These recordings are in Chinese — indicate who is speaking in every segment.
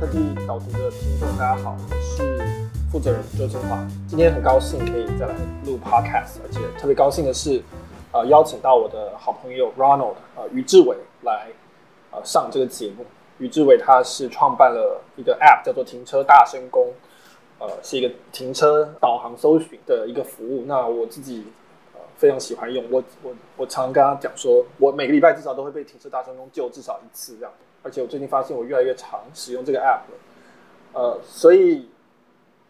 Speaker 1: 科技导读的听众，大家好，我是负责人周清华。今天很高兴可以再来录 Podcast，而且特别高兴的是，呃，邀请到我的好朋友 Ronald，呃，于志伟来，呃，上这个节目。于志伟他是创办了一个 App，叫做停车大声公，呃，是一个停车导航搜寻的一个服务。那我自己呃非常喜欢用，我我我常常跟他讲说，我每个礼拜至少都会被停车大声公救至少一次这样。而且我最近发现我越来越常使用这个 app 了，呃，所以，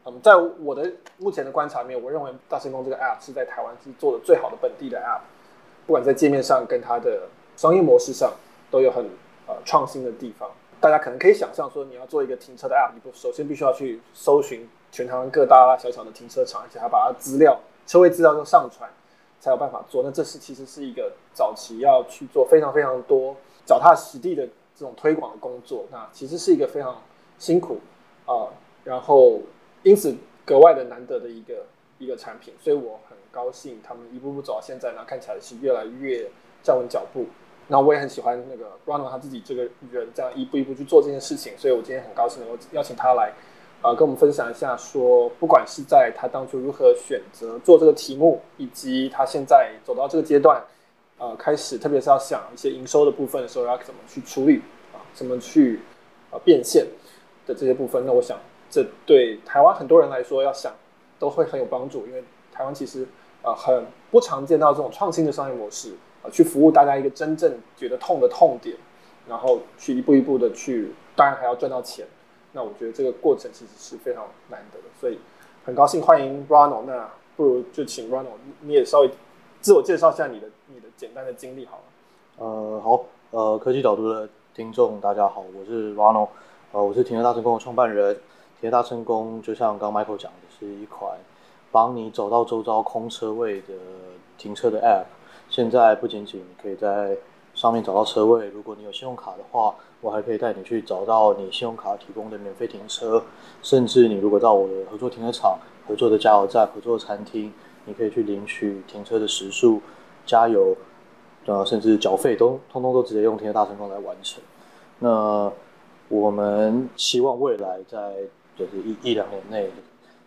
Speaker 1: 嗯，在我的目前的观察里面，我认为大声公这个 app 是在台湾是做的最好的本地的 app，不管在界面上跟它的商业模式上都有很呃创新的地方。大家可能可以想象说，你要做一个停车的 app，你不首先必须要去搜寻全台湾各大大小小的停车场，而且还把它资料、车位资料都上传，才有办法做。那这是其实是一个早期要去做非常非常多脚踏实地的。这种推广的工作，那其实是一个非常辛苦啊、然后因此格外的难得的一个一个产品，所以我很高兴他们一步步走到现在呢，看起来是越来越站稳脚步。那我也很喜欢那个 Ronald 他自己这个人这样一步一步去做这件事情，所以我今天很高兴能够邀请他来、呃，跟我们分享一下，说不管是在他当初如何选择做这个题目，以及他现在走到这个阶段。呃，开始，特别是要想一些营收的部分的时候，要怎么去处理啊？怎么去呃变现的这些部分？那我想，这对台湾很多人来说，要想都会很有帮助，因为台湾其实呃很不常见到这种创新的商业模式啊、去服务大家一个真正觉得痛的痛点，然后去一步一步的去，当然还要赚到钱。那我觉得这个过程其实是非常难得的，所以很高兴欢迎 Ronald。那不如就请 Ronald 你也稍微自我介绍一下。你的简单的经历好了。
Speaker 2: 呃，好，呃，科技导读的听众大家好，我是 rono 呃，我是停车大成功的创办人。停车大成功就像刚 Michael 讲的，是一款帮你找到周遭空车位的停车的 App。现在不仅仅可以在上面找到车位，如果你有信用卡的话，我还可以带你去找到你信用卡提供的免费停车。甚至你如果到我的合作停车场、合作的加油站、合作的餐厅，你可以去领取停车的时数。加油，呃，甚至缴费都通通都直接用停车大成功来完成。那我们希望未来在就是一一两年内，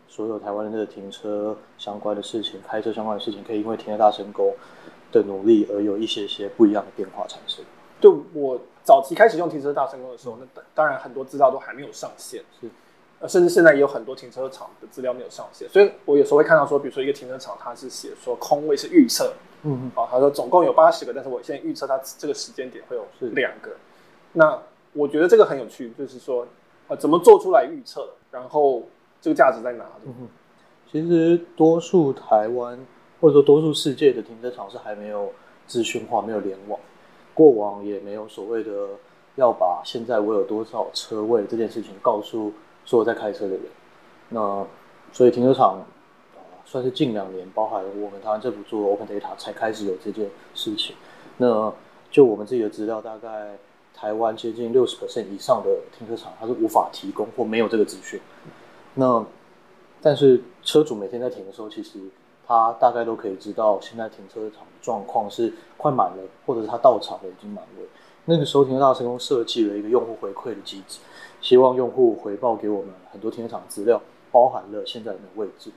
Speaker 2: 所有台湾人的停车相关的事情、开车相关的事情，可以因为停车大成功的努力而有一些些不一样的变化产生。
Speaker 1: 就我早期开始用停车大成功的时候，那当然很多资料都还没有上线，是。甚至现在也有很多停车场的资料没有上线，所以我有时候会看到说，比如说一个停车场，它是写说空位是预测，嗯，啊，他说总共有八十个，但是我现在预测它这个时间点会有是两个。那我觉得这个很有趣，就是说，呃，怎么做出来预测，然后这个价值在哪里？
Speaker 2: 嗯，其实多数台湾或者说多数世界的停车场是还没有资讯化，没有联网，过往也没有所谓的要把现在我有多少车位这件事情告诉。所有在开车的人，那所以停车场，呃，算是近两年，包含我们台湾政府做 Open Data 才开始有这件事情。那就我们自己的资料，大概台湾接近六十 percent 以上的停车场，它是无法提供或没有这个资讯。那但是车主每天在停的时候，其实他大概都可以知道现在停车场的状况是快满了，或者是他到场了已经满位。那个时候停车大成功设计了一个用户回馈的机制。希望用户回报给我们很多停车场资料，包含了现在的位置。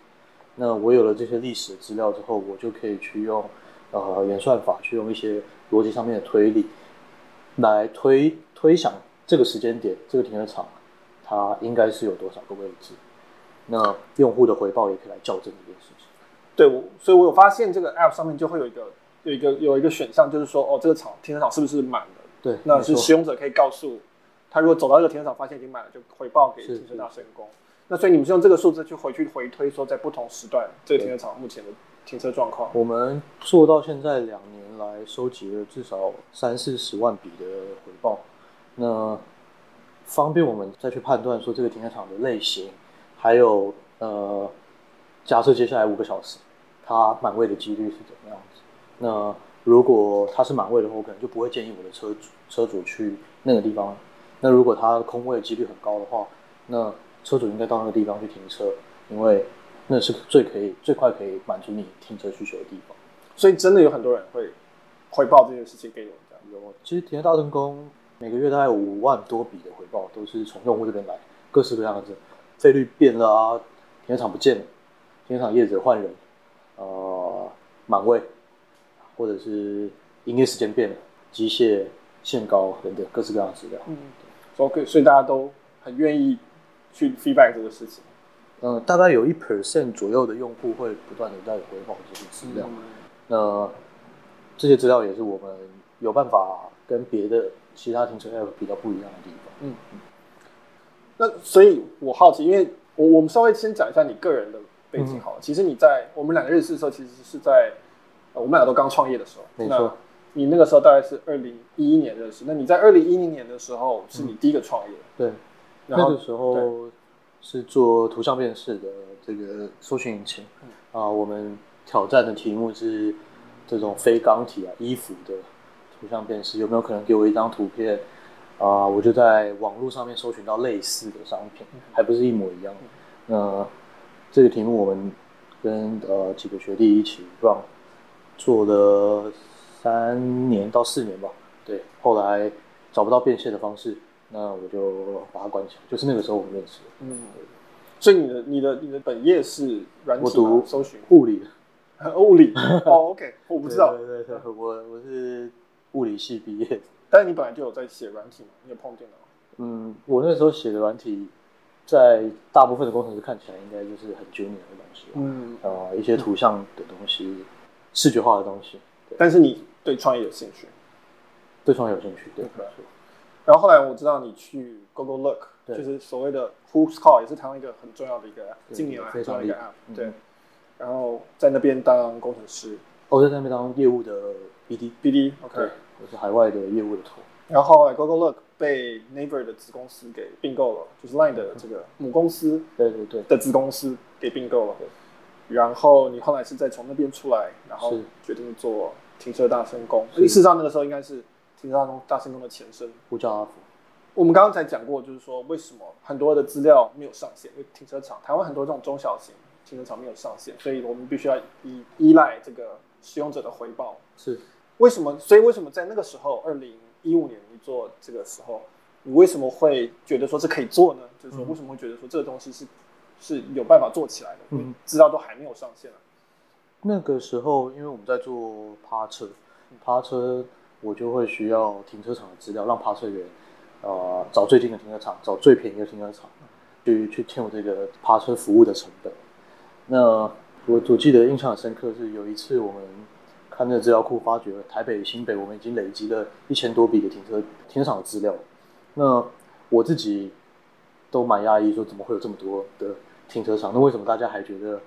Speaker 2: 那我有了这些历史的资料之后，我就可以去用呃演算法，去用一些逻辑上面的推理，来推推想这个时间点这个停车场它应该是有多少个位置。那用户的回报也可以来校正这件事情。
Speaker 1: 对，我所以，我有发现这个 App 上面就会有一个有一个有一个选项，就是说哦，这个场停车场是不是满了？
Speaker 2: 对，
Speaker 1: 那是使用者可以告诉。他如果走到这个停车场，发现已经满了，就回报给停车大声公。那所以你们是用这个数字去回去回推，说在不同时段这个停车场目前的停车状况。
Speaker 2: 我们做到现在两年来，收集了至少三四十万笔的回报，那方便我们再去判断说这个停车场的类型，还有呃，假设接下来五个小时它满位的几率是怎么样子。那如果它是满位的话，我可能就不会建议我的车主车主去那个地方。那如果它空位几率很高的话，那车主应该到那个地方去停车，因为那是最可以最快可以满足你停车需求的地方。
Speaker 1: 所以真的有很多人会回报这件事情给我们。
Speaker 2: 有，其实停车大成功每个月大概有五万多笔的回报，都是从用户这边来，各式各样的费率变了啊，停车场不见了，停车场业者换人，呃，满位，或者是营业时间变了，机械限高等等各式各样的资料。
Speaker 1: 嗯，OK，所以大家都很愿意去 feedback 这个事情。
Speaker 2: 嗯，大概有一 percent 左右的用户会不断的在回访这些资料。嗯、那这些资料也是我们有办法跟别的其他停车 app 比较不一样的地方。
Speaker 1: 嗯，那所以我好奇，因为我我们稍微先讲一下你个人的背景好了。嗯、其实你在我们两个认识的时候，其实是在我们俩都刚创业的时候。
Speaker 2: 没错。
Speaker 1: 你那个时候大概是二零一一年认识。那你在二零一零年的时候是你第一个创业。
Speaker 2: 嗯、对。然后那个时候是做图像辨识的这个搜寻引擎。嗯、啊，我们挑战的题目是这种非钢体啊衣服的图像辨识，有没有可能给我一张图片？啊，我就在网络上面搜寻到类似的商品，还不是一模一样。那这个题目我们跟呃几个学弟一起 run 做了三年到四年吧。对，后来找不到变现的方式，那我就把它关起来。就是那个时候我们认识的。嗯，
Speaker 1: 所以你的你的你的本业是软体
Speaker 2: 我读
Speaker 1: 搜寻
Speaker 2: 物理，
Speaker 1: 物理哦，OK，我不知道。
Speaker 2: 对对对，我我是物理系毕业。
Speaker 1: 但是你本来就有在写软体嘛？你有碰电脑？
Speaker 2: 嗯，我那时候写的软体，在大部分的工程师看起来，应该就是很 junior 的东西。嗯，呃，一些图像的东西，嗯、视觉化的东西。
Speaker 1: 但是你对创业有兴趣？
Speaker 2: 对创业有兴趣，对。
Speaker 1: 对。然后后来我知道你去 Google Look，就是所谓的 Who's Call，也是台湾一个很重要的一个近年来很重要的一个 app。对。然后在那边当工程师。
Speaker 2: 哦，在那边当业务的 BD，BD，OK。我是海外的业务的头，
Speaker 1: 然后后来 Google Look 被 Naver 的子公司给并购了，就是 Line 的这个母公司，
Speaker 2: 对对对
Speaker 1: 的子公司给并购了。然后你后来是再从那边出来，然后决定做停车大声工。事实上那个时候应该是停车大声公的前身，
Speaker 2: 呼叫阿福。
Speaker 1: 我们刚刚才讲过，就是说为什么很多的资料没有上线，因为停车场台湾很多这种中小型停车场没有上线，所以我们必须要依依赖这个使用者的回报。
Speaker 2: 是。
Speaker 1: 为什么？所以为什么在那个时候，二零一五年你做这个时候，你为什么会觉得说这可以做呢？就是说为什么会觉得说这个东西是是有办法做起来的？嗯，资料都还没有上线啊。
Speaker 2: 那个时候，因为我们在做趴车，趴车我就会需要停车场的资料，让趴车员呃找最近的停车场，找最便宜的停车场，去去填这个趴车服务的成本。那我我记得印象很深刻是有一次我们。看那个资料库，发觉台北、新北，我们已经累积了一千多笔的停车停车场的资料。那我自己都蛮压抑，说怎么会有这么多的停车场？那为什么大家还觉得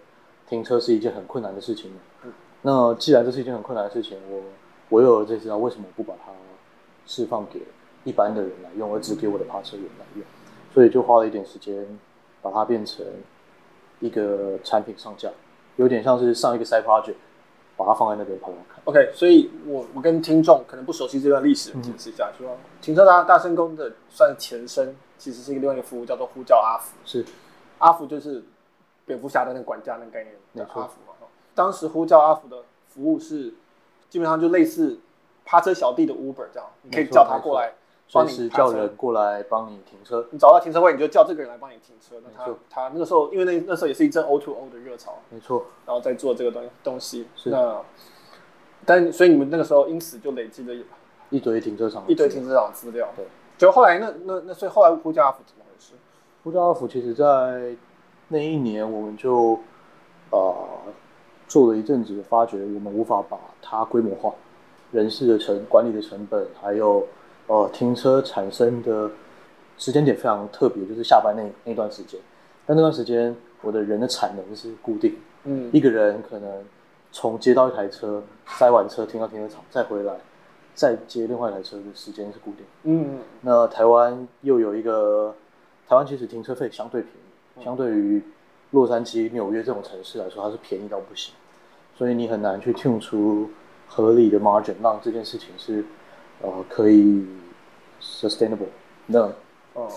Speaker 2: 停车是一件很困难的事情呢？嗯、那既然这是一件很困难的事情，我我有了这资料，为什么不把它释放给一般的人来用，而只给我的趴车员来用？所以就花了一点时间，把它变成一个产品上架，有点像是上一个 side project。把它放在那边跑跑看。
Speaker 1: OK，所以我我跟听众可能不熟悉这段历史，解释一下，说停车大大声宫的算前身，其实是一个另外一个服务，叫做呼叫阿福。
Speaker 2: 是，
Speaker 1: 阿福就是蝙蝠侠的那个管家那个概念，叫阿福嘛。当时呼叫阿福的服务是基本上就类似趴车小弟的 Uber 这样，你可以叫他过来。
Speaker 2: 随时叫人过来帮你停车，
Speaker 1: 你找到停车位，你就叫这个人来帮你停车。那他他那个时候，因为那那时候也是一阵 O to O 的热潮，
Speaker 2: 没错。
Speaker 1: 然后再做这个东东西，那但所以你们那个时候因此就累积了
Speaker 2: 一堆停车场，
Speaker 1: 一堆停车场资料。对，就后来那那那所以后来呼叫阿福怎么回事？
Speaker 2: 呼叫阿福其实在那一年我们就呃做了一阵子，发觉我们无法把它规模化，人事的成管理的成本还有。呃，停车产生的时间点非常特别，就是下班那那段时间。但那段时间，我的人的产能是固定，嗯，一个人可能从接到一台车，塞完车停到停车场，再回来，再接另外一台车的时间是固定，嗯。那台湾又有一个，台湾其实停车费相对便宜，相对于洛杉矶、纽约这种城市来说，它是便宜到不行，所以你很难去 tune 出合理的 margin，让这件事情是。呃，可以 sustainable，那哦，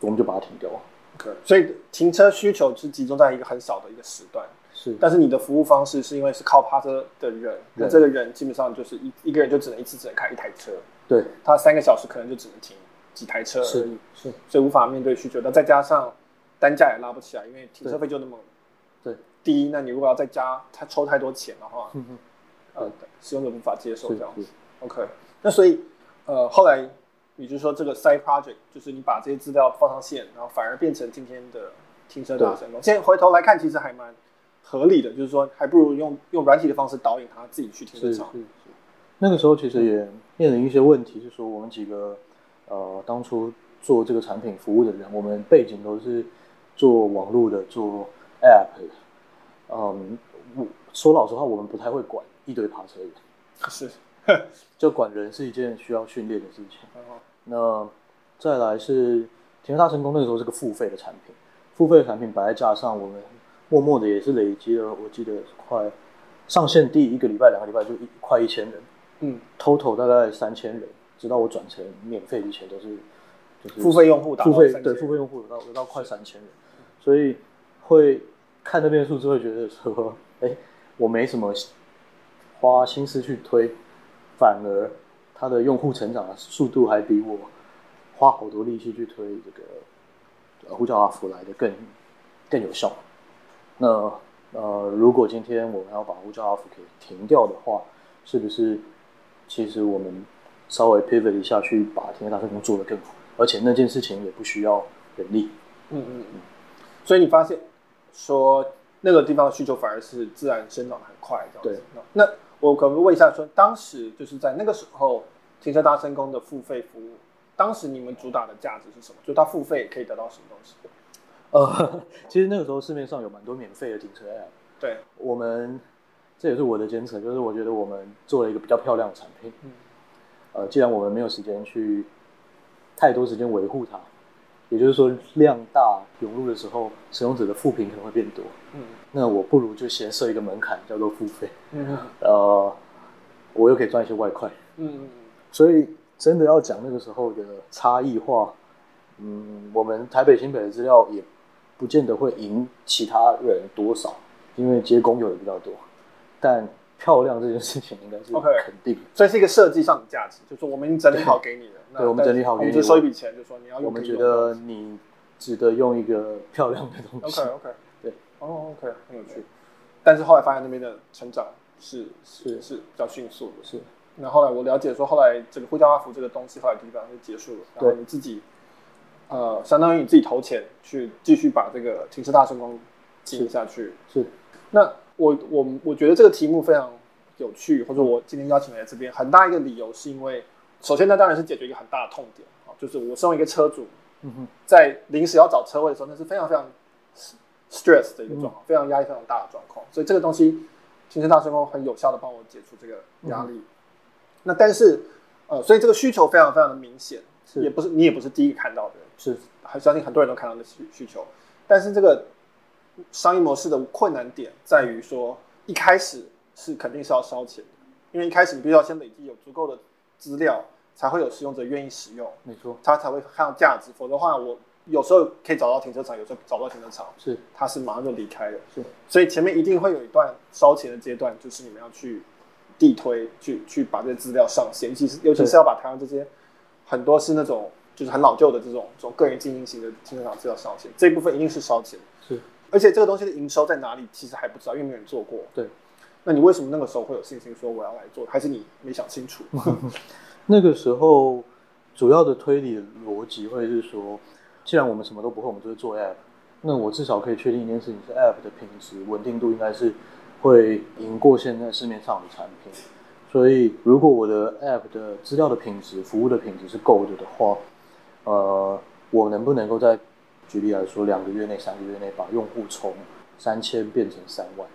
Speaker 2: 我们就把它停掉。
Speaker 1: OK，所以停车需求是集中在一个很少的一个时段，
Speaker 2: 是。
Speaker 1: 但是你的服务方式是因为是靠趴车的人，那这个人基本上就是一一个人就只能一次只能开一台车，
Speaker 2: 对，
Speaker 1: 他三个小时可能就只能停几台车而已，
Speaker 2: 是，是
Speaker 1: 所以无法面对需求。那再加上单价也拉不起来，因为停车费就那么
Speaker 2: 对
Speaker 1: 低。那你如果要再加，他抽太多钱的话，
Speaker 2: 嗯哼
Speaker 1: 呃，使用者无法接受这样子。OK，那所以呃，后来也就是说这个 side project 就是你把这些资料放上线，然后反而变成今天的停车大神功。现在回头来看，其实还蛮合理的，就是说还不如用用软体的方式导引他自己去停车场。
Speaker 2: 是是是。那个时候其实也面临一些问题，就是说我们几个呃当初做这个产品服务的人，我们背景都是做网络的，做 app 的。嗯，我说老实话，我们不太会管一堆爬车人。
Speaker 1: 是。
Speaker 2: 就管人是一件需要训练的事情。那再来是停车大成功，那个时候是个付费的产品，付费的产品摆在架上，我们默默的也是累积了，我记得快上线第一个礼拜、两个礼拜就一快一千人，嗯，total 大概三千人，直到我转成免费以前都是就是
Speaker 1: 付费用户，
Speaker 2: 付费对付费用户有到有到快三千人，所以会看那边的数字会觉得说，哎，我没什么花心思去推。反而，他的用户成长的速度还比我花好多力气去推这个呼叫阿福来的更更有效。那呃，如果今天我们要把呼叫阿福给停掉的话，是不是其实我们稍微 pivot 一下去把停车大成功做得更好？而且那件事情也不需要人力。
Speaker 1: 嗯嗯嗯。所以你发现说那个地方的需求反而是自然生长的很快，这样子。对。那。我可不可以问一下说，说当时就是在那个时候，停车大成功的付费服务，当时你们主打的价值是什么？就它付费可以得到什么东西？
Speaker 2: 呃，其实那个时候市面上有蛮多免费的停车 App。
Speaker 1: 对，我
Speaker 2: 们这也是我的坚持，就是我觉得我们做了一个比较漂亮的产品。嗯。呃，既然我们没有时间去太多时间维护它。也就是说，量大涌入的时候，使用者的负评可能会变多。嗯，那我不如就先设一个门槛，叫做付费。嗯，呃，我又可以赚一些外快。嗯嗯，所以真的要讲那个时候的差异化，嗯，我们台北新北的资料也不见得会赢其他人多少，因为接工有的比较多，但。漂亮这件事情应该是肯定
Speaker 1: 所以是一个设计上的价值，就是说我们已经整理好给你了。
Speaker 2: 对，对我们整理好给你，
Speaker 1: 我们就收一笔钱，就说你要用。
Speaker 2: 我们觉得你值得用一个漂亮的东西。
Speaker 1: OK OK，对，哦、oh, OK，很有趣。但是后来发现那边的成长是是是比较迅速的，是。那后来我了解说，后来这个呼叫阿福这个东西后来基本上就结束了，然后你自己呃，相当于你自己投钱去继续把这个停车大成功经营下去。是，是那。我我我觉得这个题目非常有趣，或者我今天邀请来这边很大一个理由是因为，首先那当然是解决一个很大的痛点啊，就是我身为一个车主，在临时要找车位的时候，那是非常非常 stress 的一个状况，非常压力非常大的状况，所以这个东西停车大成功很有效的帮我解除这个压力。那但是呃，所以这个需求非常非常的明显，也不是你也不是第一个看到的，是还相信很多人都看到的需需求，但是这个。商业模式的困难点在于说，一开始是肯定是要烧钱的，因为一开始你必须要先累积有足够的资料，才会有使用者愿意使用，没错，他才会看到价值。否则的话，我有时候可以找到停车场，有时候找不到停车场，是，他是马上就离开了，是。所以前面一定会有一段烧钱的阶段，就是你们要去地推，去去把这些资料上线，尤其是尤其是要把台湾这些很多是那种就是很老旧的这种这种个人经营型的停车场是要烧钱，这一部分一定是烧钱，是。而且这个东西的营收在哪里，其实还不知道，因为没有人做过。对，那你为什么那个时候会有信心说我要来做？还是你没想清楚？
Speaker 2: 那个时候主要的推理的逻辑会是说，既然我们什么都不会，我们就是做 App，那我至少可以确定一件事情是 App 的品质稳定度应该是会赢过现在市面上的产品。所以如果我的 App 的资料的品质、服务的品质是够的的话，呃，我能不能够在举例来说，两个月内、三个月内把用户从三千变成三万，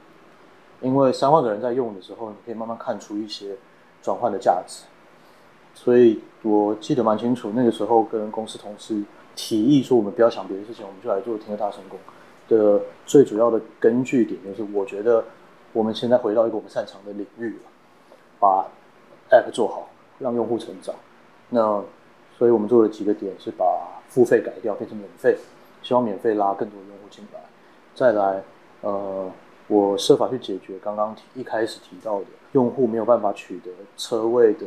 Speaker 2: 因为三万个人在用的时候，你可以慢慢看出一些转换的价值。所以我记得蛮清楚，那个时候跟公司同事提议说，我们不要想别的事情，我们就来做停车大成功的最主要的根据点，就是我觉得我们现在回到一个我们擅长的领域了，把 App 做好，让用户成长。那所以我们做了几个点，是把付费改掉，变成免费。希望免费拉更多用户进来，再来，呃，我设法去解决刚刚提一开始提到的用户没有办法取得车位的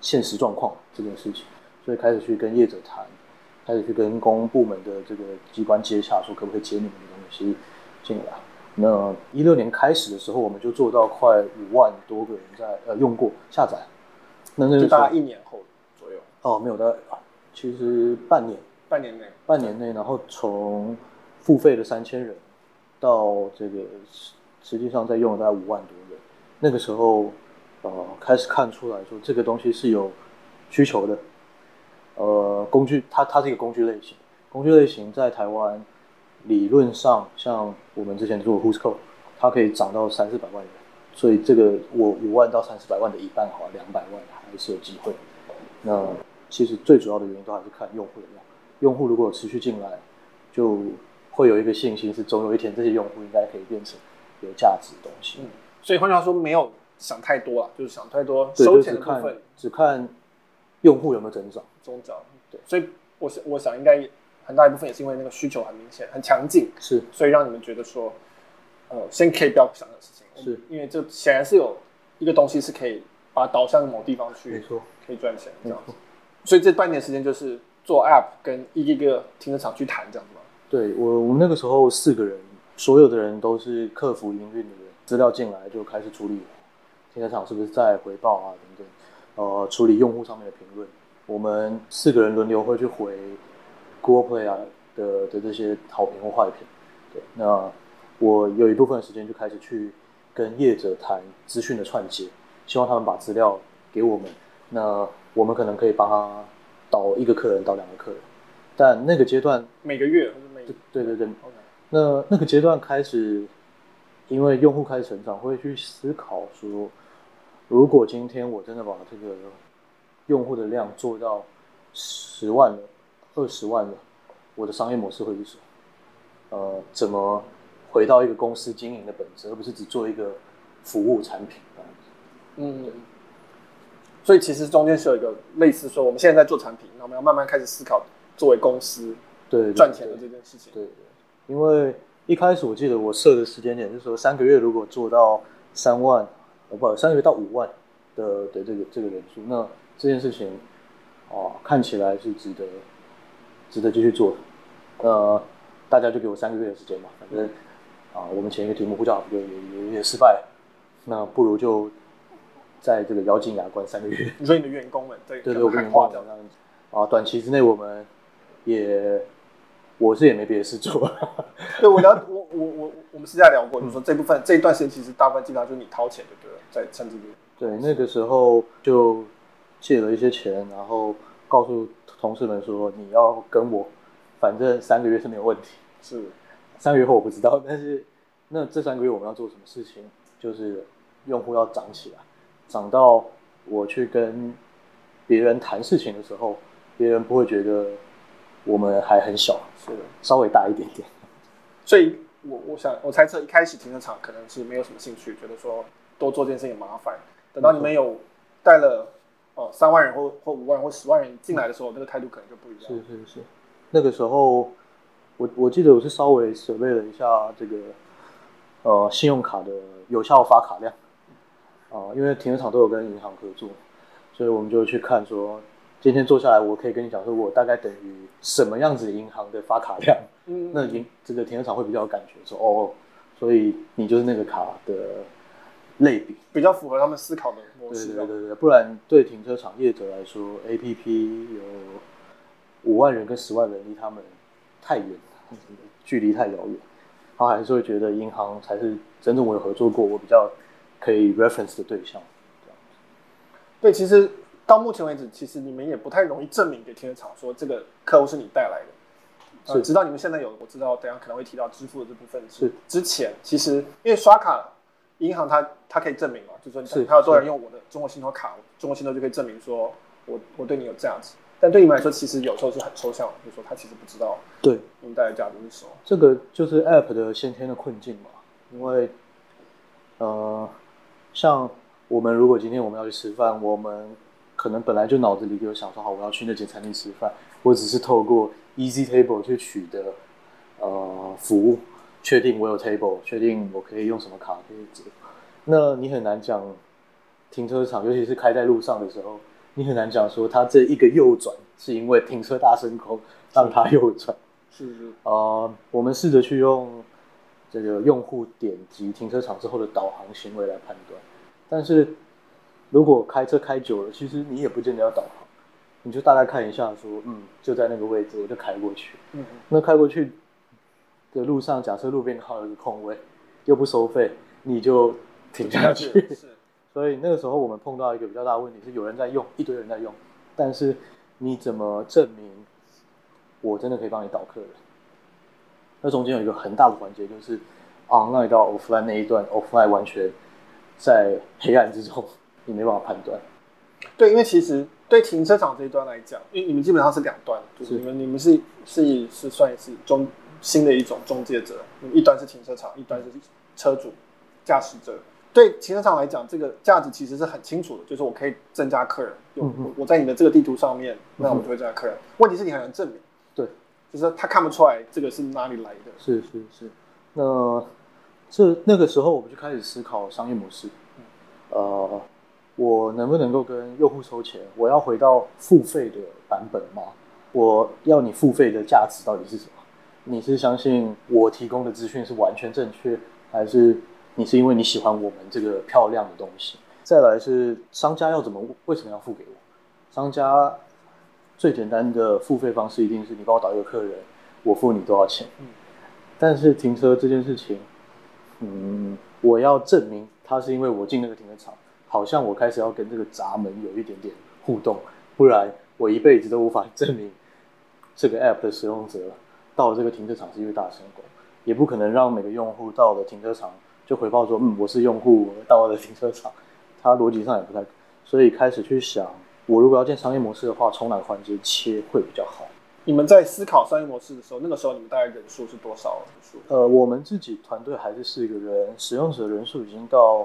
Speaker 2: 现实状况这件事情。所以开始去跟业者谈，开始去跟公部门的这个机关接洽，说可不可以接你们的东西进来。那一六年开始的时候，我们就做到快五万多个人在呃用过下载。那那
Speaker 1: 就大概一年。
Speaker 2: 哦，没有的，其实半年，
Speaker 1: 半年内，
Speaker 2: 半年内，然后从付费的三千人到这个实际上在用了大概五万多人。那个时候，呃，开始看出来说这个东西是有需求的。呃，工具它它是一个工具类型，工具类型在台湾。理论上，像我们之前做 Whoscall，它可以涨到三四百万人，所以这个我五万到三四百万的一半好，两百万还是有机会。那其实最主要的原因都还是看用户的量，用户如果有持续进来，就会有一个信心是总有一天这些用户应该可以变成有价值的东西。
Speaker 1: 嗯，所以换句话说，没有想太多啊，就是想太多收钱的部分，
Speaker 2: 就是、只看用户有没有增长，
Speaker 1: 增长。对，所以我想，我想应该。很大一部分也是因为那个需求很明显、很强劲，
Speaker 2: 是，
Speaker 1: 所以让你们觉得说，呃，先可以不要想的事情，
Speaker 2: 是
Speaker 1: 因为这显然是有一个东西是可以把它导向某地方去，
Speaker 2: 没错，
Speaker 1: 可以赚钱这样子。所以这半年时间就是做 App 跟一个个停车场去谈这样子吗？
Speaker 2: 对我，我那个时候四个人，所有的人都是客服营运的人，资料进来就开始处理停车场是不是在回报啊等等，呃，处理用户上面的评论，我们四个人轮流会去回。Google Play 啊的的这些好评或坏评，对，那我有一部分时间就开始去跟业者谈资讯的串接，希望他们把资料给我们，那我们可能可以帮他导一个客人到两个客人，但那个阶段
Speaker 1: 每个月
Speaker 2: 对对对.那那个阶段开始，因为用户开始成长，会去思考说，如果今天我真的把这个用户的量做到十万了。二十万了，我的商业模式会是什么？呃，怎么回到一个公司经营的本质，而不是只做一个服务产品？
Speaker 1: 嗯，对。所以其实中间是有一个类似说，我们现在在做产品，那我们要慢慢开始思考作为公司对赚钱的这件事情。
Speaker 2: 对，对，对，因为一开始我记得我设的时间点就是说，三个月如果做到三万，哦不，三个月到五万的的这个这个人数，那这件事情哦看起来是值得。值得继续做的，呃，大家就给我三个月的时间嘛，反正啊，我们前一个题目呼叫也也也失败了，那不如就在这个咬紧牙关三个月。
Speaker 1: 你说你的员工们对
Speaker 2: 对对，我跟你画掉这样子啊，短期之内我们也我是也没别的事做。
Speaker 1: 对，我聊 我我我我们私下聊过，你说这部分这一段时间其实大部分基本上就是你掏钱就对了，在趁这边。
Speaker 2: 对，那个时候就借了一些钱，然后告诉。同事们说：“你要跟我，反正三个月是没有问题。
Speaker 1: 是
Speaker 2: 三个月后我不知道，但是那这三个月我们要做什么事情？就是用户要涨起来，涨到我去跟别人谈事情的时候，别人不会觉得我们还很小，是稍微大一点点。
Speaker 1: 所以我我想我猜测一开始停车场可能是没有什么兴趣，觉得说多做这件事情麻烦。等到你们有带了。”哦，三万人或或五万人或十万人进来的时候，那个态度可能就不一样。
Speaker 2: 是是是，那个时候我我记得我是稍微准备了一下这个呃信用卡的有效发卡量啊、呃，因为停车场都有跟银行合作，所以我们就去看说，今天坐下来，我可以跟你讲说，我大概等于什么样子银行的发卡量，嗯，那银这个停车场会比较有感觉说哦，所以你就是那个卡的。类比
Speaker 1: 比较符合他们思考的模式。
Speaker 2: 对对对对，不然对停车场业者来说，APP 有五万人跟十万人离他们太远，距离太遥远，他还是会觉得银行才是真正我有合作过，我比较可以 reference 的对象。
Speaker 1: 对，其实到目前为止，其实你们也不太容易证明给停车场说这个客户是你带来的。是、呃，直到你们现在有，我知道等下可能会提到支付的这部分是之前，其实因为刷卡。银行它它可以证明嘛，就是说它有多少人用我的中国信托卡，中国信托就可以证明说我我对你有价值。但对你们来说，其实有时候是很抽象的，就是说他其实不知道对你们带来的价值是什么。
Speaker 2: 这个就是 App 的先天的困境嘛，因为呃，像我们如果今天我们要去吃饭，我们可能本来就脑子里就想说好，我要去那间餐厅吃饭，我只是透过 Easy Table 去取得呃服务。确定我有 table，确定我可以用什么卡可以结。那你很难讲停车场，尤其是开在路上的时候，你很难讲说它这一个右转是因为停车大升空让它右转。
Speaker 1: 是是。
Speaker 2: 啊、呃，我们试着去用这个用户点击停车场之后的导航行为来判断，但是如果开车开久了，其实你也不见得要导航，你就大概看一下说，嗯，就在那个位置，我就开过去。嗯，那开过去的路上，假设路边刚好有一个空位，又不收费，你就停下去。是。所以那个时候我们碰到一个比较大的问题是，有人在用，一堆人在用，但是你怎么证明我真的可以帮你导客人？那中间有一个很大的环节，就是 online 到 offline 那一段，offline 完全在黑暗之中，你没办法判断。
Speaker 1: 对，因为其实对停车场这一端来讲，因为你们基本上是两端，就是你们你们是是是算是中新的一种中介者，一端是停车场，一端是车主驾驶者。对停车场来讲，这个价值其实是很清楚的，就是我可以增加客人，嗯、我在你的这个地图上面，那我就会增加客人。嗯、问题是你很难证明，
Speaker 2: 对，
Speaker 1: 就是他看不出来这个是哪里来的。
Speaker 2: 是是是，那这那个时候我们就开始思考商业模式，嗯、呃，我能不能够跟用户收钱？我要回到付费的版本吗？我要你付费的价值到底是什么？你是相信我提供的资讯是完全正确，还是？你是因为你喜欢我们这个漂亮的东西，再来是商家要怎么，为什么要付给我？商家最简单的付费方式一定是你帮我导一个客人，我付你多少钱。嗯，但是停车这件事情，嗯，我要证明他是因为我进那个停车场，好像我开始要跟这个闸门有一点点互动，不然我一辈子都无法证明这个 app 的使用者到了这个停车场是因为大声公，也不可能让每个用户到了停车场。就回报说，嗯，我是用户，到我的停车场，它逻辑上也不太，所以开始去想，我如果要建商业模式的话，从哪个环节切会比较好？
Speaker 1: 你们在思考商业模式的时候，那个时候你们大概人数是多少人数？
Speaker 2: 呃，我们自己团队还是四个人，使用者人数已经到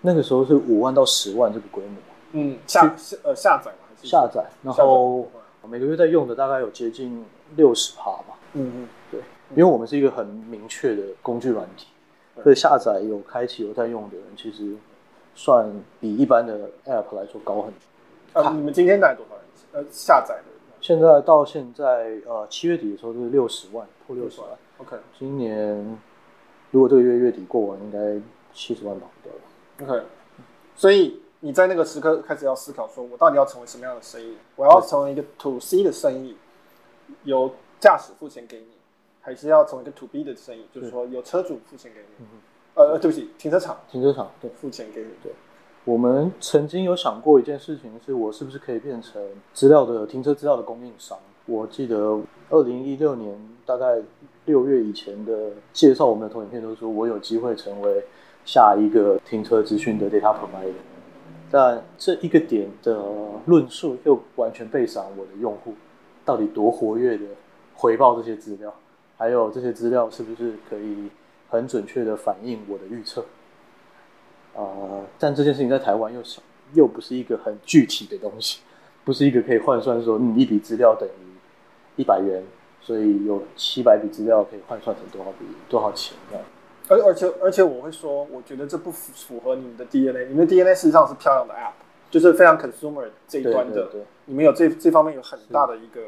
Speaker 2: 那个时候是五万到十万这个规模。
Speaker 1: 嗯，下下呃下载吗还是
Speaker 2: 下载？然后每个月在用的大概有接近六十趴吧。嗯嗯，对，因为我们是一个很明确的工具软体。所以下载有开启有在用的人，其实算比一般的 App 来说高很多。
Speaker 1: 啊，你们今天大概多少人？呃，下载的？
Speaker 2: 现在到现在，呃，七月底的时候就是六十万，破六十万。
Speaker 1: OK。
Speaker 2: 今年如果这个月月底过完，应该七十万跑不掉了。
Speaker 1: OK。所以你在那个时刻开始要思考，说我到底要成为什么样的生意？我要成为一个 To C 的生意，由驾驶付钱给你。还是要从一个 to B 的生意，就是说有车主付钱给你，呃，对不起，停车场，
Speaker 2: 停车场对，
Speaker 1: 付钱给你。对，
Speaker 2: 我们曾经有想过一件事情，是我是不是可以变成资料的停车资料的供应商？我记得二零一六年大概六月以前的介绍我们的投影片都说，我有机会成为下一个停车资讯的 data provider，但这一个点的论述又完全背上我的用户到底多活跃的回报这些资料。还有这些资料是不是可以很准确的反映我的预测？呃，但这件事情在台湾又少，又不是一个很具体的东西，不是一个可以换算说，你、嗯、一笔资料等于一百元，所以有七百笔资料可以换算成多少笔多少钱这样。
Speaker 1: 而而且而且我会说，我觉得这不符符合你们的 DNA，你们的 DNA 事实上是漂亮的 App，就是非常 consumer 这一端的，对对对，你们有这这方面有很大的一个。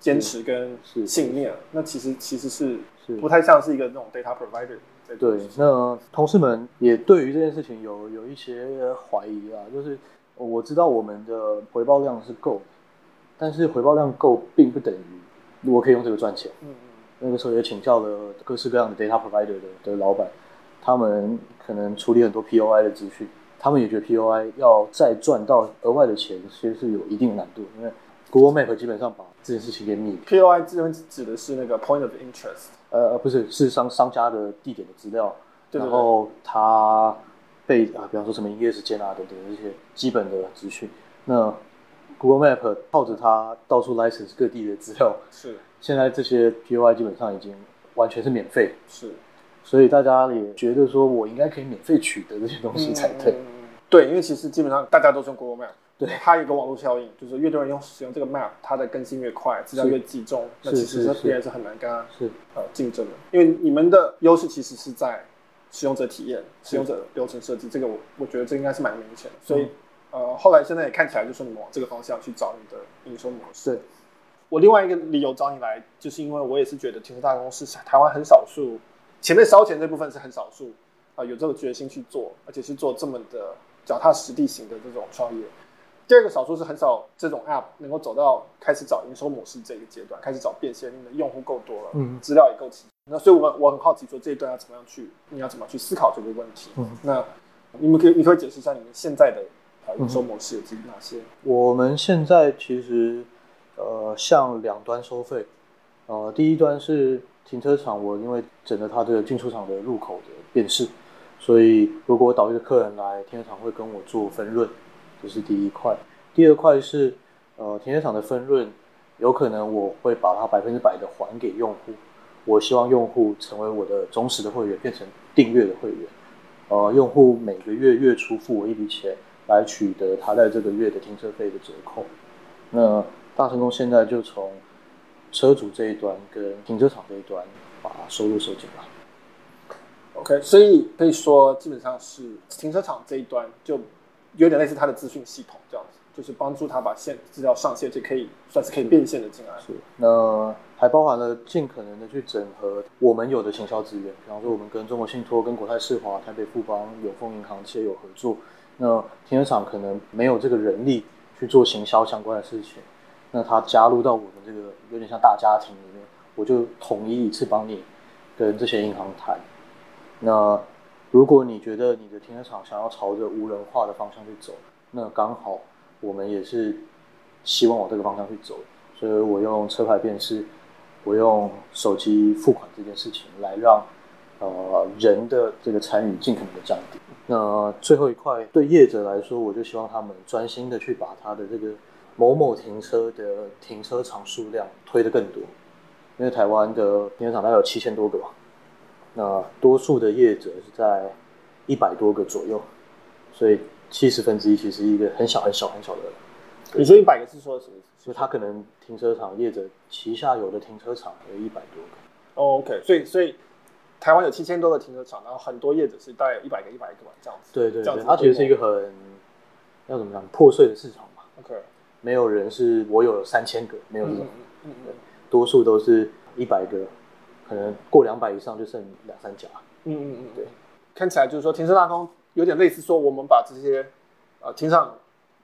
Speaker 1: 坚持跟信念，那其实其实是不太像是一个那种 data provider。
Speaker 2: 对，那同事们也对于这件事情有有一些怀疑啊，就是我知道我们的回报量是够，但是回报量够并不等于我可以用这个赚钱。嗯嗯。那个时候也请教了各式各样的 data provider 的的老板，他们可能处理很多 POI 的资讯，他们也觉得 POI 要再赚到额外的钱，其实是有一定的难度，因为。Google Map 基本上把这件事情给秘密。
Speaker 1: POI 这边指的是那个 Point of Interest，
Speaker 2: 呃，不是，是商商家的地点的资料，
Speaker 1: 对对对，
Speaker 2: 然后他被啊，比方说什么营业时间啊等等这些基本的资讯。那 Google Map 靠着它到处 license 各地的资料，
Speaker 1: 是。
Speaker 2: 现在这些 POI 基本上已经完全是免费，
Speaker 1: 是。
Speaker 2: 所以大家也觉得说我应该可以免费取得这些东西才对。
Speaker 1: 嗯，对，因为其实基本上大家都是用 Google Map。
Speaker 2: 对，
Speaker 1: 它有一个网络效应，就是越多人用使用这个 map，它的更新越快，资料越集中，那其实这别人是很难跟它是呃竞争的。因为你们的优势其实是在使用者体验、使用者流程设计，这个我我觉得这应该是蛮明显的。所以呃，后来现在也看起来就是你们往这个方向去找你的营收模式。
Speaker 2: 对，
Speaker 1: 我另外一个理由找你来，就是因为我也是觉得停车大公司是台湾很少数，前面烧钱这部分是很少数啊、呃，有这个决心去做，而且是做这么的脚踏实地型的这种创业。第二个少数是很少这种 App 能够走到开始找营收模式这个阶段，开始找变现，你的用户够多了，嗯，资料也够齐。那所以我，我我很好奇，说这一段要怎么样去，你要怎么去思考这个问题？嗯，那你们可以，你可以解释一下你们现在的呃营收模式有哪些？
Speaker 2: 我们现在其实呃，向两端收费，呃，第一端是停车场，我因为整了它这个进出场的入口的辨识，所以如果我导一个客人来停车场，会跟我做分润。这是第一块，第二块是，呃，停车场的分润，有可能我会把它百分之百的还给用户。我希望用户成为我的忠实的会员，变成订阅的会员。呃，用户每个月月初付我一笔钱，来取得他在这个月的停车费的折扣。那大成功现在就从车主这一端跟停车场这一端把收入收进来。
Speaker 1: OK，所以可以说基本上是停车场这一端就。有点类似他的资讯系统这样子，就是帮助他把现资料上线，就可以算是可以变现的进来。
Speaker 2: 是，那还包含了尽可能的去整合我们有的行销资源，比方说我们跟中国信托、跟国泰世华、台北富邦、永丰银行这些有合作。那停车场可能没有这个人力去做行销相关的事情，那他加入到我们这个有点像大家庭里面，我就统一一次帮你跟这些银行谈。那如果你觉得你的停车场想要朝着无人化的方向去走，那刚好我们也是希望往这个方向去走，所以我用车牌辨识，我用手机付款这件事情来让呃人的这个参与尽可能的降低。那最后一块对业者来说，我就希望他们专心的去把他的这个某某停车的停车场数量推得更多，因为台湾的停车场大概有七千多个吧。那多数的业者是在一百多个左右，所以七十分之一其实一个很小很小很小的。
Speaker 1: 你说一百个是说什么意思？
Speaker 2: 所以他可能停车场业者旗下有的停车场有一百多个。
Speaker 1: 哦，OK，所以所以台湾有七千多个停车场，然后很多业者是大概一百个一百个这样子。
Speaker 2: 对对对，它其实是一个很要怎么讲破碎的市场嘛。
Speaker 1: OK，
Speaker 2: 没有人是我有三千个，没有这种，
Speaker 1: 嗯嗯嗯，
Speaker 2: 多数都是一百个。可能过两百以上就剩两三家。
Speaker 1: 嗯嗯嗯，对，看起来就是说停车大通有点类似说我们把这些呃停车场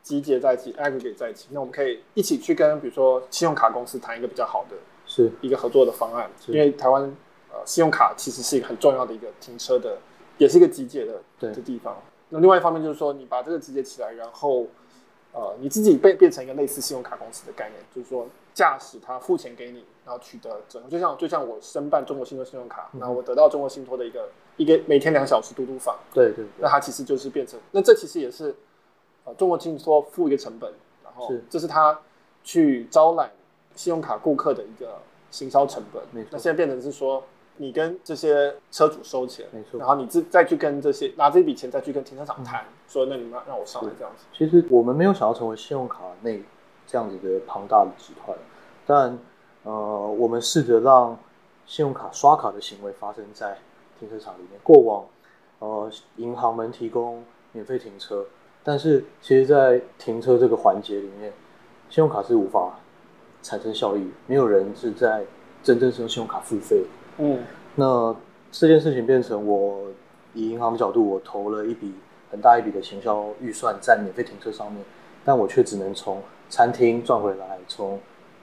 Speaker 1: 集结在一起，aggregate 在一起，那我们可以一起去跟比如说信用卡公司谈一个比较好的是。一个合作的方案，因为台湾呃信用卡其实是一个很重要的一个停车的，也是一个集结的对。的地方。那另外一方面就是说你把这个集结起来，然后呃你自己变变成一个类似信用卡公司的概念，就是说。驾驶他付钱给你，然后取得整个，就像就像我申办中国信托信用卡，那、嗯、我得到中国信托的一个一个每天两小时嘟嘟房，
Speaker 2: 对，对对，
Speaker 1: 那它其实就是变成，那这其实也是呃中国信托付一个成本，然后这是他去招揽信用卡顾客的一个行销成本，没错。那现在变成是说你跟这些车主收钱，没错，然后你自再去跟这些拿这笔钱再去跟停车场谈，嗯、说那你们让我上来这样子。
Speaker 2: 其实我们没有想要成为信用卡那。这样子的庞大的集团，但呃，我们试着让信用卡刷卡的行为发生在停车场里面。过往，呃，银行们提供免费停车，但是其实，在停车这个环节里面，信用卡是无法产生效益，没有人是在真正是用信用卡付费。嗯，那这件事情变成我以银行的角度，我投了一笔很大一笔的行销预算在免费停车上面，但我却只能从餐厅赚回来，从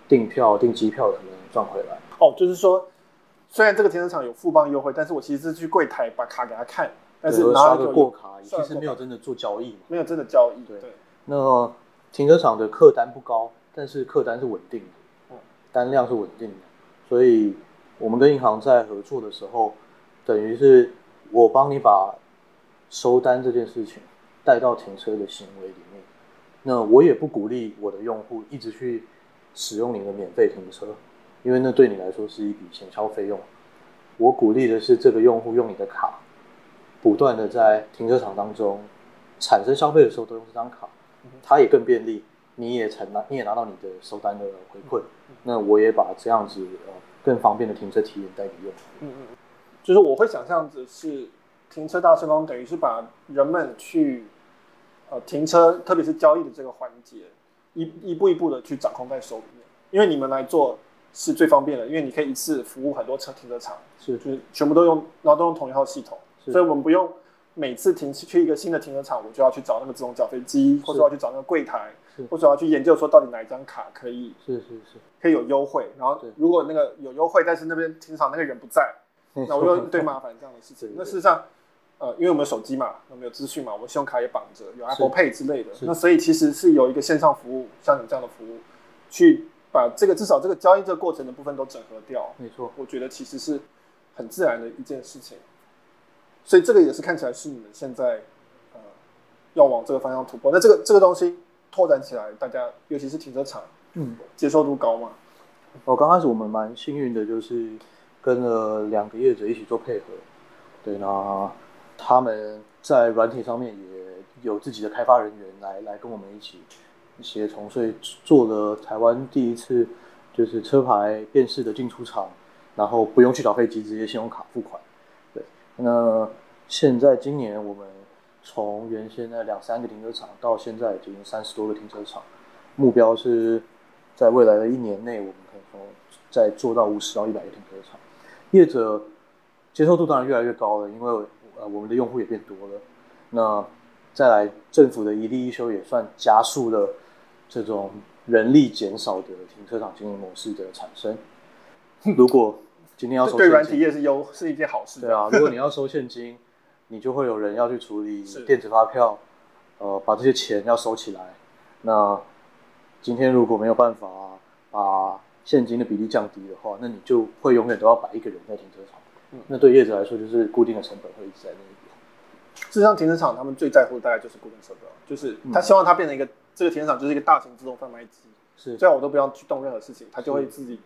Speaker 2: 订票、订机票可能赚回来。
Speaker 1: 哦，就是说，虽然这个停车场有富邦优惠，但是我其实是去柜台把卡给他看，但是拿个
Speaker 2: 过卡，其实没有真的做交易，
Speaker 1: 没有真的交易。对，
Speaker 2: 对那停车场的客单不高，但是客单是稳定的，嗯，单量是稳定的，所以我们跟银行在合作的时候，等于是我帮你把收单这件事情带到停车的行为里面。那我也不鼓励我的用户一直去使用你的免费停车，因为那对你来说是一笔行销费用。我鼓励的是这个用户用你的卡，不断的在停车场当中产生消费的时候都用这张卡，它也更便利，你也才拿你也拿到你的收单的回馈。那我也把这样子呃更方便的停车体验带给用户。
Speaker 1: 嗯嗯，就是我会想象的是停车大成功等于是把人们去。呃停车，特别是交易的这个环节，一一步一步的去掌控在手里面。因为你们来做是最方便的，因为你可以一次服务很多车停车场，
Speaker 2: 是
Speaker 1: 就是全部都用，然后都用同一套系统，
Speaker 2: 是
Speaker 1: 所以我们不用每次停去一个新的停车场，我就要去找那个自动缴费机，或者要去找那个柜台，或者要去研究说到底哪一张卡可以
Speaker 2: 是是是。
Speaker 1: 可以有优惠，然后如果那个有优惠，但是那边停车场那个人不在，那我又一堆麻烦这样的事情。那事实上，呃，因为我们有手机嘛，我们有资讯嘛，我们信用卡也绑着，有 Apple Pay 之类的，那所以其实是有一个线上服务，像你这样的服务，去把这个至少这个交易这个过程的部分都整合掉。
Speaker 2: 没错，
Speaker 1: 我觉得其实是很自然的一件事情。所以这个也是看起来是你们现在呃要往这个方向突破。那这个这个东西拓展起来，大家尤其是停车场，嗯，接受度高吗？
Speaker 2: 哦，刚开始我们蛮幸运的，就是跟了两个业者一起做配合。对，那他们在软体上面也有自己的开发人员来来跟我们一起协同，所以做了台湾第一次就是车牌辨识的进出场，然后不用去缴费机，直接信用卡付款。那现在今年我们从原先的两三个停车场到现在已经三十多个停车场，目标是在未来的一年内，我们可以说再做到五十到一百个停车场。业者接受度当然越来越高了，因为呃我们的用户也变多了。那再来政府的一例一修也算加速了这种人力减少的停车场经营模式的产生。如果今天要收
Speaker 1: 对软体业是优是一件好事。
Speaker 2: 对啊，如果你要收现金，你就会有人要去处理电子发票，呃，把这些钱要收起来。那今天如果没有办法把现金的比例降低的话，那你就会永远都要摆一个人在停车场。嗯，那对业者来说，就是固定的成本会一直在那边。
Speaker 1: 事实上，停车场他们最在乎的大概就是固定成本，就是他希望它变成一个、嗯、这个停车场就是一个大型自动贩卖机，是这样我都不要去动任何事情，他就会自己。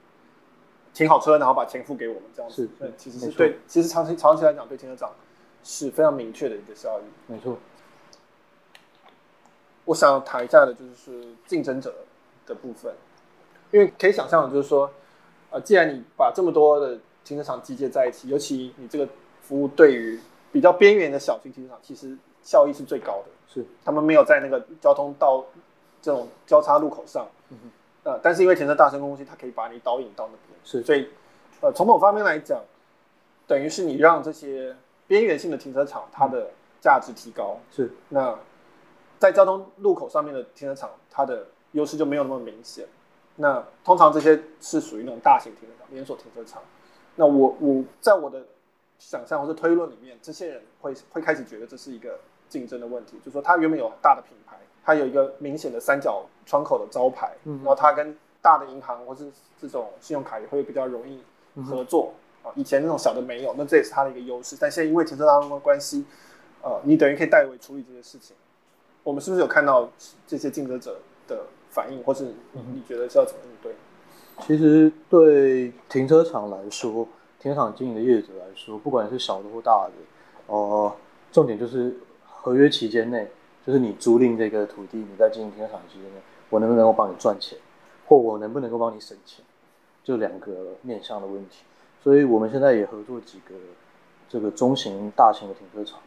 Speaker 1: 停好车，然后把钱付给我们，这样子。是，其实是对，其实长期长期来讲，对停车场是非常明确的一个效益。
Speaker 2: 没错。
Speaker 1: 我想要谈一下的就是竞争者的部分，因为可以想象的就是说，呃，既然你把这么多的停车场集结在一起，尤其你这个服务对于比较边缘的小型停车场，其实效益是最高的。是，他们没有在那个交通道这种交叉路口上。嗯哼。呃，但是因为停车大声公司，它可以把你导引到那边，是，所以，呃，从某方面来讲，等于是你让这些边缘性的停车场它的价值提高，是。那在交通路口上面的停车场，它的优势就没有那么明显。那通常这些是属于那种大型停车场、连锁停车场。那我我在我的想象或者推论里面，这些人会会开始觉得这是一个竞争的问题，就是说它原本有大的品牌。它有一个明显的三角窗口的招牌，嗯，然后它跟大的银行或是这种信用卡也会比较容易合作啊。以前那种小的没有，那这也是它的一个优势。但现在因为停车当中的关系，呃，你等于可以代为处理这些事情。我们是不是有看到这些竞争者的反应，或是你觉得是要怎么应对？
Speaker 2: 其实对停车场来说，停车场经营的业者来说，不管是小的或大的，哦、呃，重点就是合约期间内。就是你租赁这个土地，你在经营停车场期间内，我能不能够帮你赚钱，或我能不能够帮你省钱，就两个面向的问题。所以我们现在也合作几个这个中型、大型的停车场，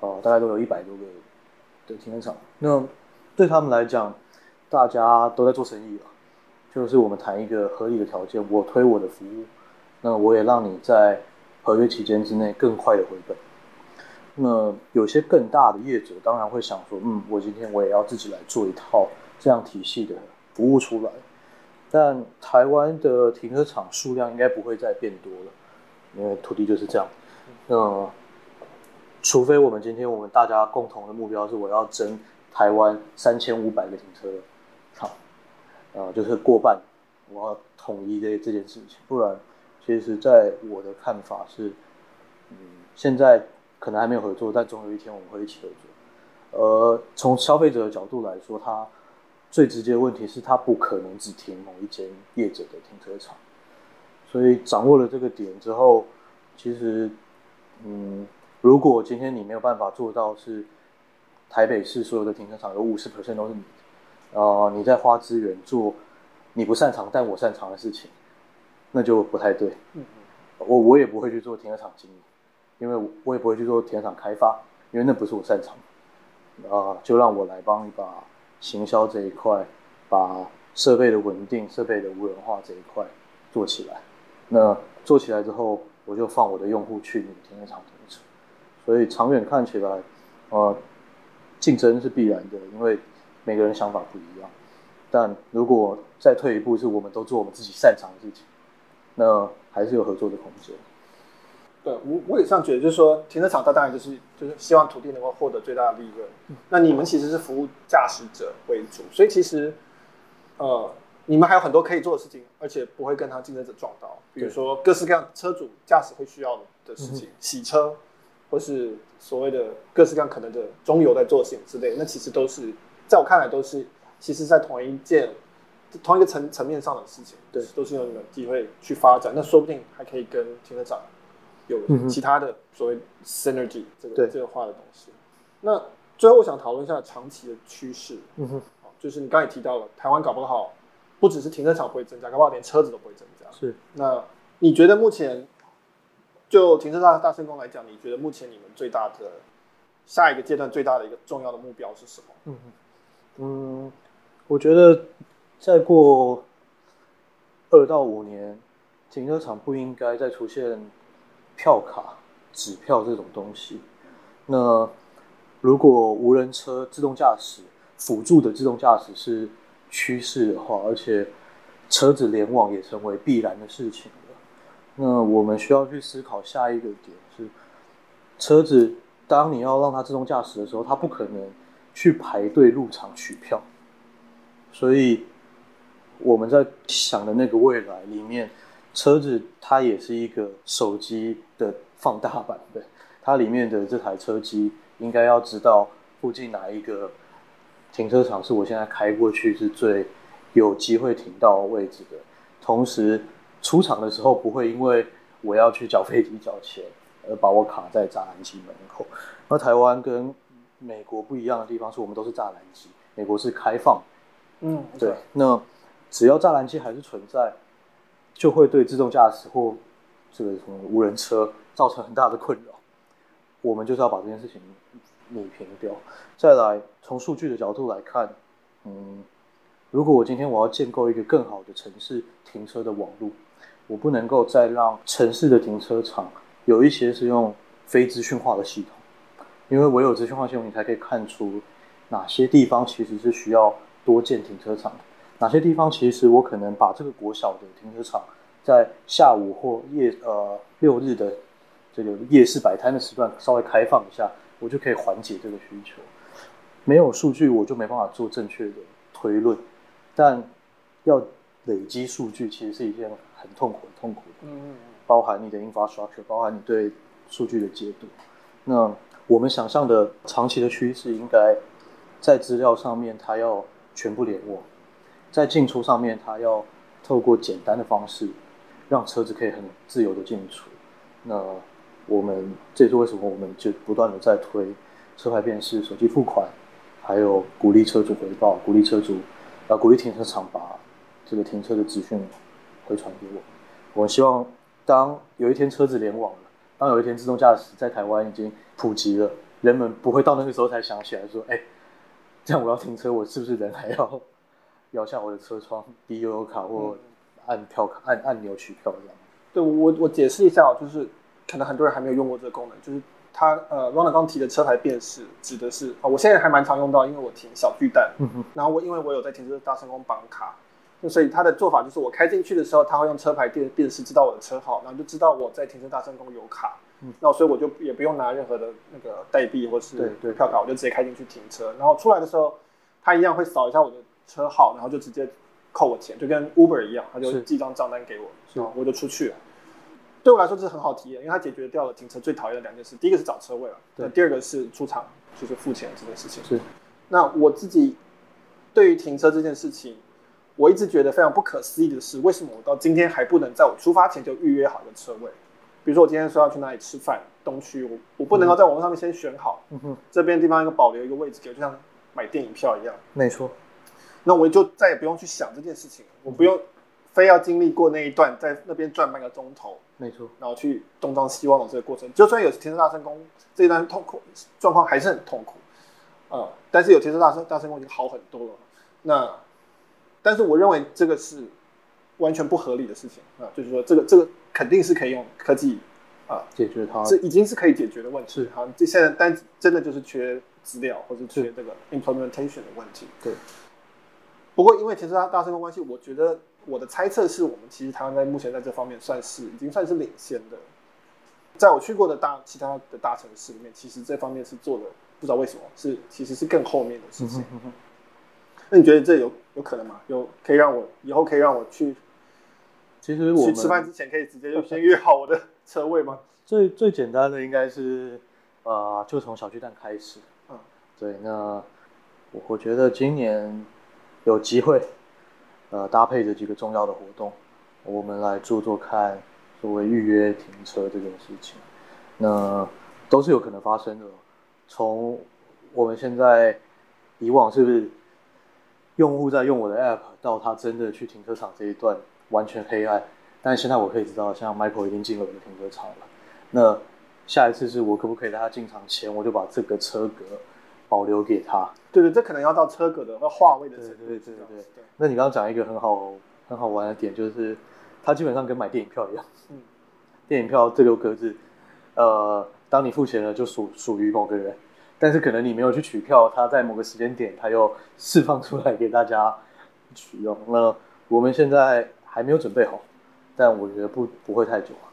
Speaker 2: 呃，大概都有一百多个的停车场。那对他们来讲，大家都在做生意了，就是我们谈一个合理的条件，我推我的服务，那我也让你在合约期间之内更快的回本。那有些更大的业者当然会想说，嗯，我今天我也要自己来做一套这样体系的服务出来。但台湾的停车场数量应该不会再变多了，因为土地就是这样。那除非我们今天我们大家共同的目标是我要争台湾三千五百个停车场，呃，就是过半，我要统一这这件事情。不然，其实在我的看法是，嗯，现在。可能还没有合作，但总有一天我们会一起合作。呃，从消费者的角度来说，他最直接的问题是他不可能只停某一间业者的停车场。所以掌握了这个点之后，其实，嗯，如果今天你没有办法做到是台北市所有的停车场有五十 percent 都是你的，呃，你在花资源做你不擅长但我擅长的事情，那就不太对。嗯嗯，我我也不会去做停车场经营。因为我也不会去做田场开发，因为那不是我擅长。啊，就让我来帮你把行销这一块，把设备的稳定、设备的无人化这一块做起来。那做起来之后，我就放我的用户去你停车场停车。所以长远看起来，呃，竞争是必然的，因为每个人想法不一样。但如果再退一步，是我们都做我们自己擅长的事情，那还是有合作的空间。
Speaker 1: 对，我我也这样觉得，就是说停车场它当然就是就是希望土地能够获得最大的利润。嗯、那你们其实是服务驾驶者为主，所以其实呃，你们还有很多可以做的事情，而且不会跟他竞争者撞到。比如说各式各样车主驾驶会需要的事情，嗯、洗车。或是所谓的各式各样可能的中油在做事情之类，那其实都是在我看来都是其实，在同一件同一个层层面上的事情，对，都是有你们机会去发展。那说不定还可以跟停车场有其他的所谓 synergy 这个这个话的东西。那最后我想讨论一下长期的趋势，嗯哼，就是你刚才也提到了台湾搞不好不只是停车场不会增加，搞不好连车子都不会增加。
Speaker 2: 是，
Speaker 1: 那你觉得目前？就停车大大圣宫来讲，你觉得目前你们最大的下一个阶段最大的一个重要的目标是什么？
Speaker 2: 嗯嗯，我觉得再过二到五年，停车场不应该再出现票卡、纸票这种东西。那如果无人车、自动驾驶辅助的自动驾驶是趋势的话，而且车子联网也成为必然的事情了。那我们需要去思考下一个点是，车子当你要让它自动驾驶的时候，它不可能去排队入场取票，所以我们在想的那个未来里面，车子它也是一个手机的放大版本，它里面的这台车机应该要知道附近哪一个停车场是我现在开过去是最有机会停到位置的，同时。出厂的时候不会因为我要去缴费机缴钱而把我卡在栅栏机门口。那台湾跟美国不一样的地方是我们都是栅栏机，美国是开放。嗯，对。那只要栅栏机还是存在，就会对自动驾驶或这个什么无人车造成很大的困扰。我们就是要把这件事情抹平掉。再来，从数据的角度来看，嗯，如果我今天我要建构一个更好的城市停车的网络。我不能够再让城市的停车场有一些是用非资讯化的系统，因为唯有资讯化系统，你才可以看出哪些地方其实是需要多建停车场，哪些地方其实我可能把这个国小的停车场在下午或夜呃六日的这个夜市摆摊的时段稍微开放一下，我就可以缓解这个需求。没有数据，我就没办法做正确的推论，但要累积数据，其实是一件。很痛苦，很痛苦的。嗯，包含你的 infrastructure，包含你对数据的解读。那我们想象的长期的趋势，应该在资料上面，它要全部联网；在进出上面，它要透过简单的方式，让车子可以很自由的进出。那我们这也是为什么我们就不断的在推车牌辨识、手机付款，还有鼓励车主回报，鼓励车主，啊，鼓励停车场把这个停车的资讯。回传给我。我希望，当有一天车子联网了，当有一天自动驾驶在台湾已经普及了，人们不会到那个时候才想起来说：“哎，这样我要停车，我是不是人还要 摇下我的车窗，滴悠游卡或按票卡、按按钮取票这样？”
Speaker 1: 对，我我解释一下，就是可能很多人还没有用过这个功能，就是它呃，Ronald 刚提的车牌辨识指的是啊，我现在还蛮常用到，因为我停小巨蛋，嗯哼，然后我因为我有在停车大成功绑卡。所以他的做法就是，我开进去的时候，他会用车牌辨辨识知道我的车号，然后就知道我在停车大圣宫有卡。嗯，那所以我就也不用拿任何的那个代币或是票卡，我就直接开进去停车。然后出来的时候，他一样会扫一下我的车号，然后就直接扣我钱，就跟 Uber 一样，他就寄张账单给我，然后我就出去了。对我来说这是很好体验，因为它解决掉了停车最讨厌的两件事，第一个是找车位了，那第二个是出场就是付钱这件事情。是，那我自己对于停车这件事情。我一直觉得非常不可思议的是，为什么我到今天还不能在我出发前就预约好一个车位？比如说我今天说要去哪里吃饭，东区，我我不能够在网络上面先选好，嗯哼，这边地方一个保留一个位置给我，就像买电影票一样。
Speaker 2: 没错。
Speaker 1: 那我就再也不用去想这件事情，我不用非要经历过那一段在那边转半个钟头，
Speaker 2: 没错，
Speaker 1: 然后去东张西望的这个过程。就算有天生大圣功这一段痛苦状况还是很痛苦。呃，但是有天生大声大声功已经好很多了。那，但是我认为这个是完全不合理的事情啊、呃，就是说这个这个肯定是可以用科技啊、呃、
Speaker 2: 解决它，
Speaker 1: 这已经是可以解决的问题。
Speaker 2: 是
Speaker 1: 好，这现在单真的就是缺资料或者缺这个 implementation 的问题。
Speaker 2: 对。
Speaker 1: 不过因为其实大大声公关系，我觉得我的猜测是我们其实台湾在目前在这方面算是已经算是领先的。在我去过的大其他的大城市里面，其实这方面是做的不知道为什么是其实是更后面的事情。嗯、那你觉得这有有可能吗？有可以让我以后可以让我去，
Speaker 2: 其实我
Speaker 1: 去吃饭之前可以直接就先约好我的车位吗？
Speaker 2: 最最简单的应该是呃，就从小巨蛋开始。
Speaker 1: 嗯，
Speaker 2: 对，那我我觉得今年有机会呃搭配着几个重要的活动，我们来做做看。作为预约停车这件事情，那都是有可能发生的。从我们现在以往是不是用户在用我的 app，到他真的去停车场这一段完全黑暗，但现在我可以知道，像 Michael 已经进了我的停车场了。那下一次是我可不可以在他进场前，我就把这个车格保留给他？
Speaker 1: 对对，这可能要到车格的和划位的程度。
Speaker 2: 对对对对对。那你刚刚讲一个很好很好玩的点，就是。它基本上跟买电影票一样，嗯，电影票这个格子，呃，当你付钱了就属属于某个人，但是可能你没有去取票，它在某个时间点它又释放出来给大家取用。那我们现在还没有准备好，但我觉得不不会太久啊。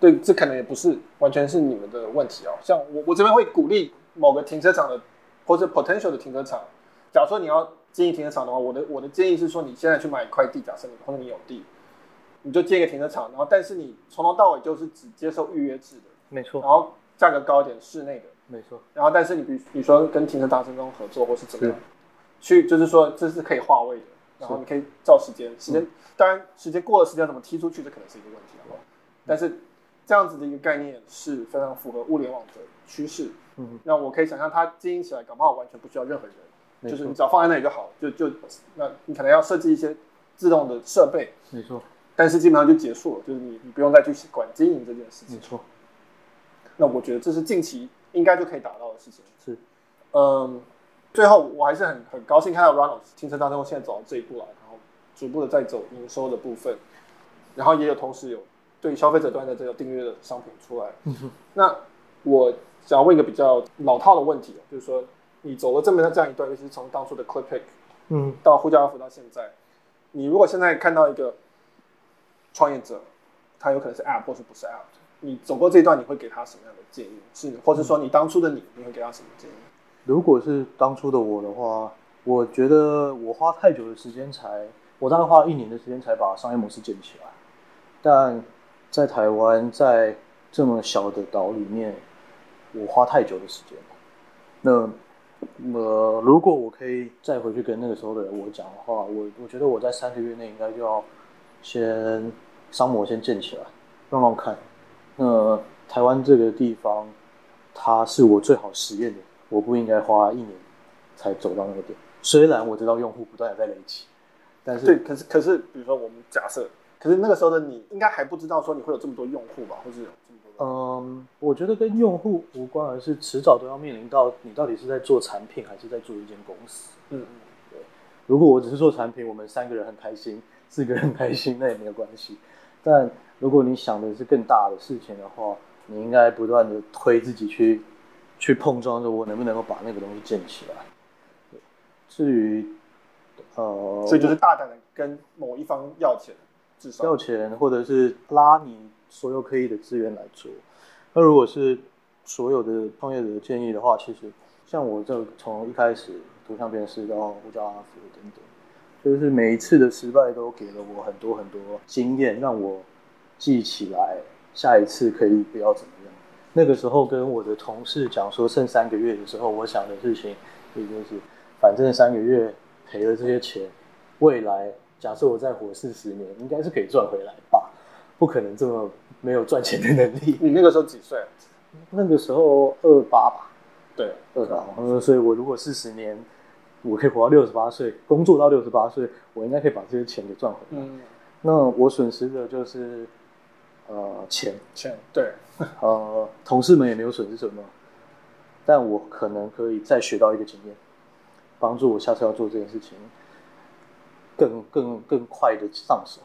Speaker 1: 对，这可能也不是完全是你们的问题哦。像我我这边会鼓励某个停车场的或者 potential 的停车场，假如说你要经营停车场的话，我的我的建议是说，你现在去买一块地，假设你或者你有地。你就建一个停车场，然后但是你从头到尾就是只接受预约制的，
Speaker 2: 没错。
Speaker 1: 然后价格高一点，室内的，
Speaker 2: 没错。
Speaker 1: 然后但是你比比如说跟停车大声中合作或是怎么样，去就是说这是可以划位的，然后你可以照时间，时间当然时间过了时间怎么踢出去，这可能是一个问题，好不好？但是这样子的一个概念是非常符合物联网的趋势。嗯，那我可以想象它经营起来搞不好完全不需要任何人，就是你只要放在那里就好，就就那你可能要设计一些自动的设备，
Speaker 2: 没错。
Speaker 1: 但是基本上就结束了，就是你你不用再去管经营这件事情。
Speaker 2: 没错。
Speaker 1: 那我觉得这是近期应该就可以达到的事情。
Speaker 2: 是。
Speaker 1: 嗯，最后我还是很很高兴看到 Ronald 停车当中现在走到这一步来，然后逐步的在走营收的部分，然后也有同时有对消费者端的这个订阅的商品出来。那我想问一个比较老套的问题，就是说你走了这么的这样一段，尤其是从当初的 ClickPick，嗯，到呼叫阿福到现在，你如果现在看到一个创业者，他有可能是 App 或是不是 App。你走过这一段，你会给他什么样的建议？是，或者说你当初的你，你会给他什么建议？
Speaker 2: 如果是当初的我的话，我觉得我花太久的时间才，我大概花了一年的时间才把商业模式建起来。但在台湾，在这么小的岛里面，我花太久的时间了。那呃，如果我可以再回去跟那个时候的人我讲的话，我我觉得我在三个月内应该就要。先商模先建起来，慢慢看。那台湾这个地方，它是我最好实验的。我不应该花一年才走到那个点。虽然我知道用户不断的在累积，但是
Speaker 1: 对，可是可是，比如说我们假设，可是那个时候的你应该还不知道说你会有这么多用户吧，或是？
Speaker 2: 嗯，我觉得跟用户无关，而是迟早都要面临到你到底是在做产品还是在做一间公司。嗯嗯，对。如果我只是做产品，我们三个人很开心。四个人很开心那也没有关系，但如果你想的是更大的事情的话，你应该不断的推自己去，去碰撞着我能不能够把那个东西建起来。至于，呃，
Speaker 1: 所以就是大胆的跟某一方要钱，至少
Speaker 2: 要钱，或者是拉你所有可以的资源来做。那如果是所有的创业者的建议的话，其实像我这从一开始图像辨识到呼叫阿福等等。就是每一次的失败都给了我很多很多经验，让我记起来下一次可以不要怎么样。那个时候跟我的同事讲说剩三个月的时候，我想的事情也就是，反正三个月赔了这些钱，未来假设我再活四十年，应该是可以赚回来吧？不可能这么没有赚钱的能力。
Speaker 1: 你那个时候几岁？
Speaker 2: 那个时候二八吧。
Speaker 1: 对，
Speaker 2: 二八。嗯，所以我如果四十年。我可以活到六十八岁，工作到六十八岁，我应该可以把这些钱给赚回来。嗯，那我损失的就是，呃，钱，
Speaker 1: 钱，对，
Speaker 2: 呃，同事们也没有损失什么，但我可能可以再学到一个经验，帮助我下次要做这件事情更更更快的上手。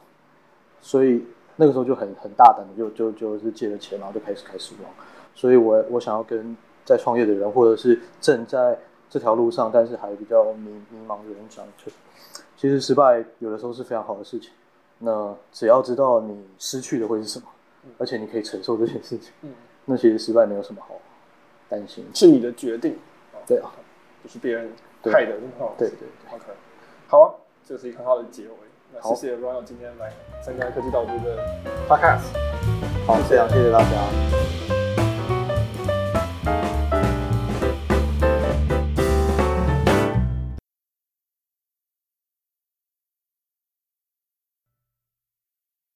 Speaker 2: 所以那个时候就很很大胆的就就就是借了钱，然后就开始开始玩。所以我我想要跟在创业的人，或者是正在这条路上但是还比较迷迷茫的人讲，就其实失败有的时候是非常好的事情。那只要知道你失去的会是什么，而且你可以承受这件事情，嗯那其实失败没有什么好担心，
Speaker 1: 是你的决定。
Speaker 2: 对啊，
Speaker 1: 不是别人害的。
Speaker 2: 对对对
Speaker 1: ，OK，好啊，这是一个很好的结尾。那谢谢 Ronald 今天来参加科技导读的 Podcast。
Speaker 2: 好，非常谢谢大家。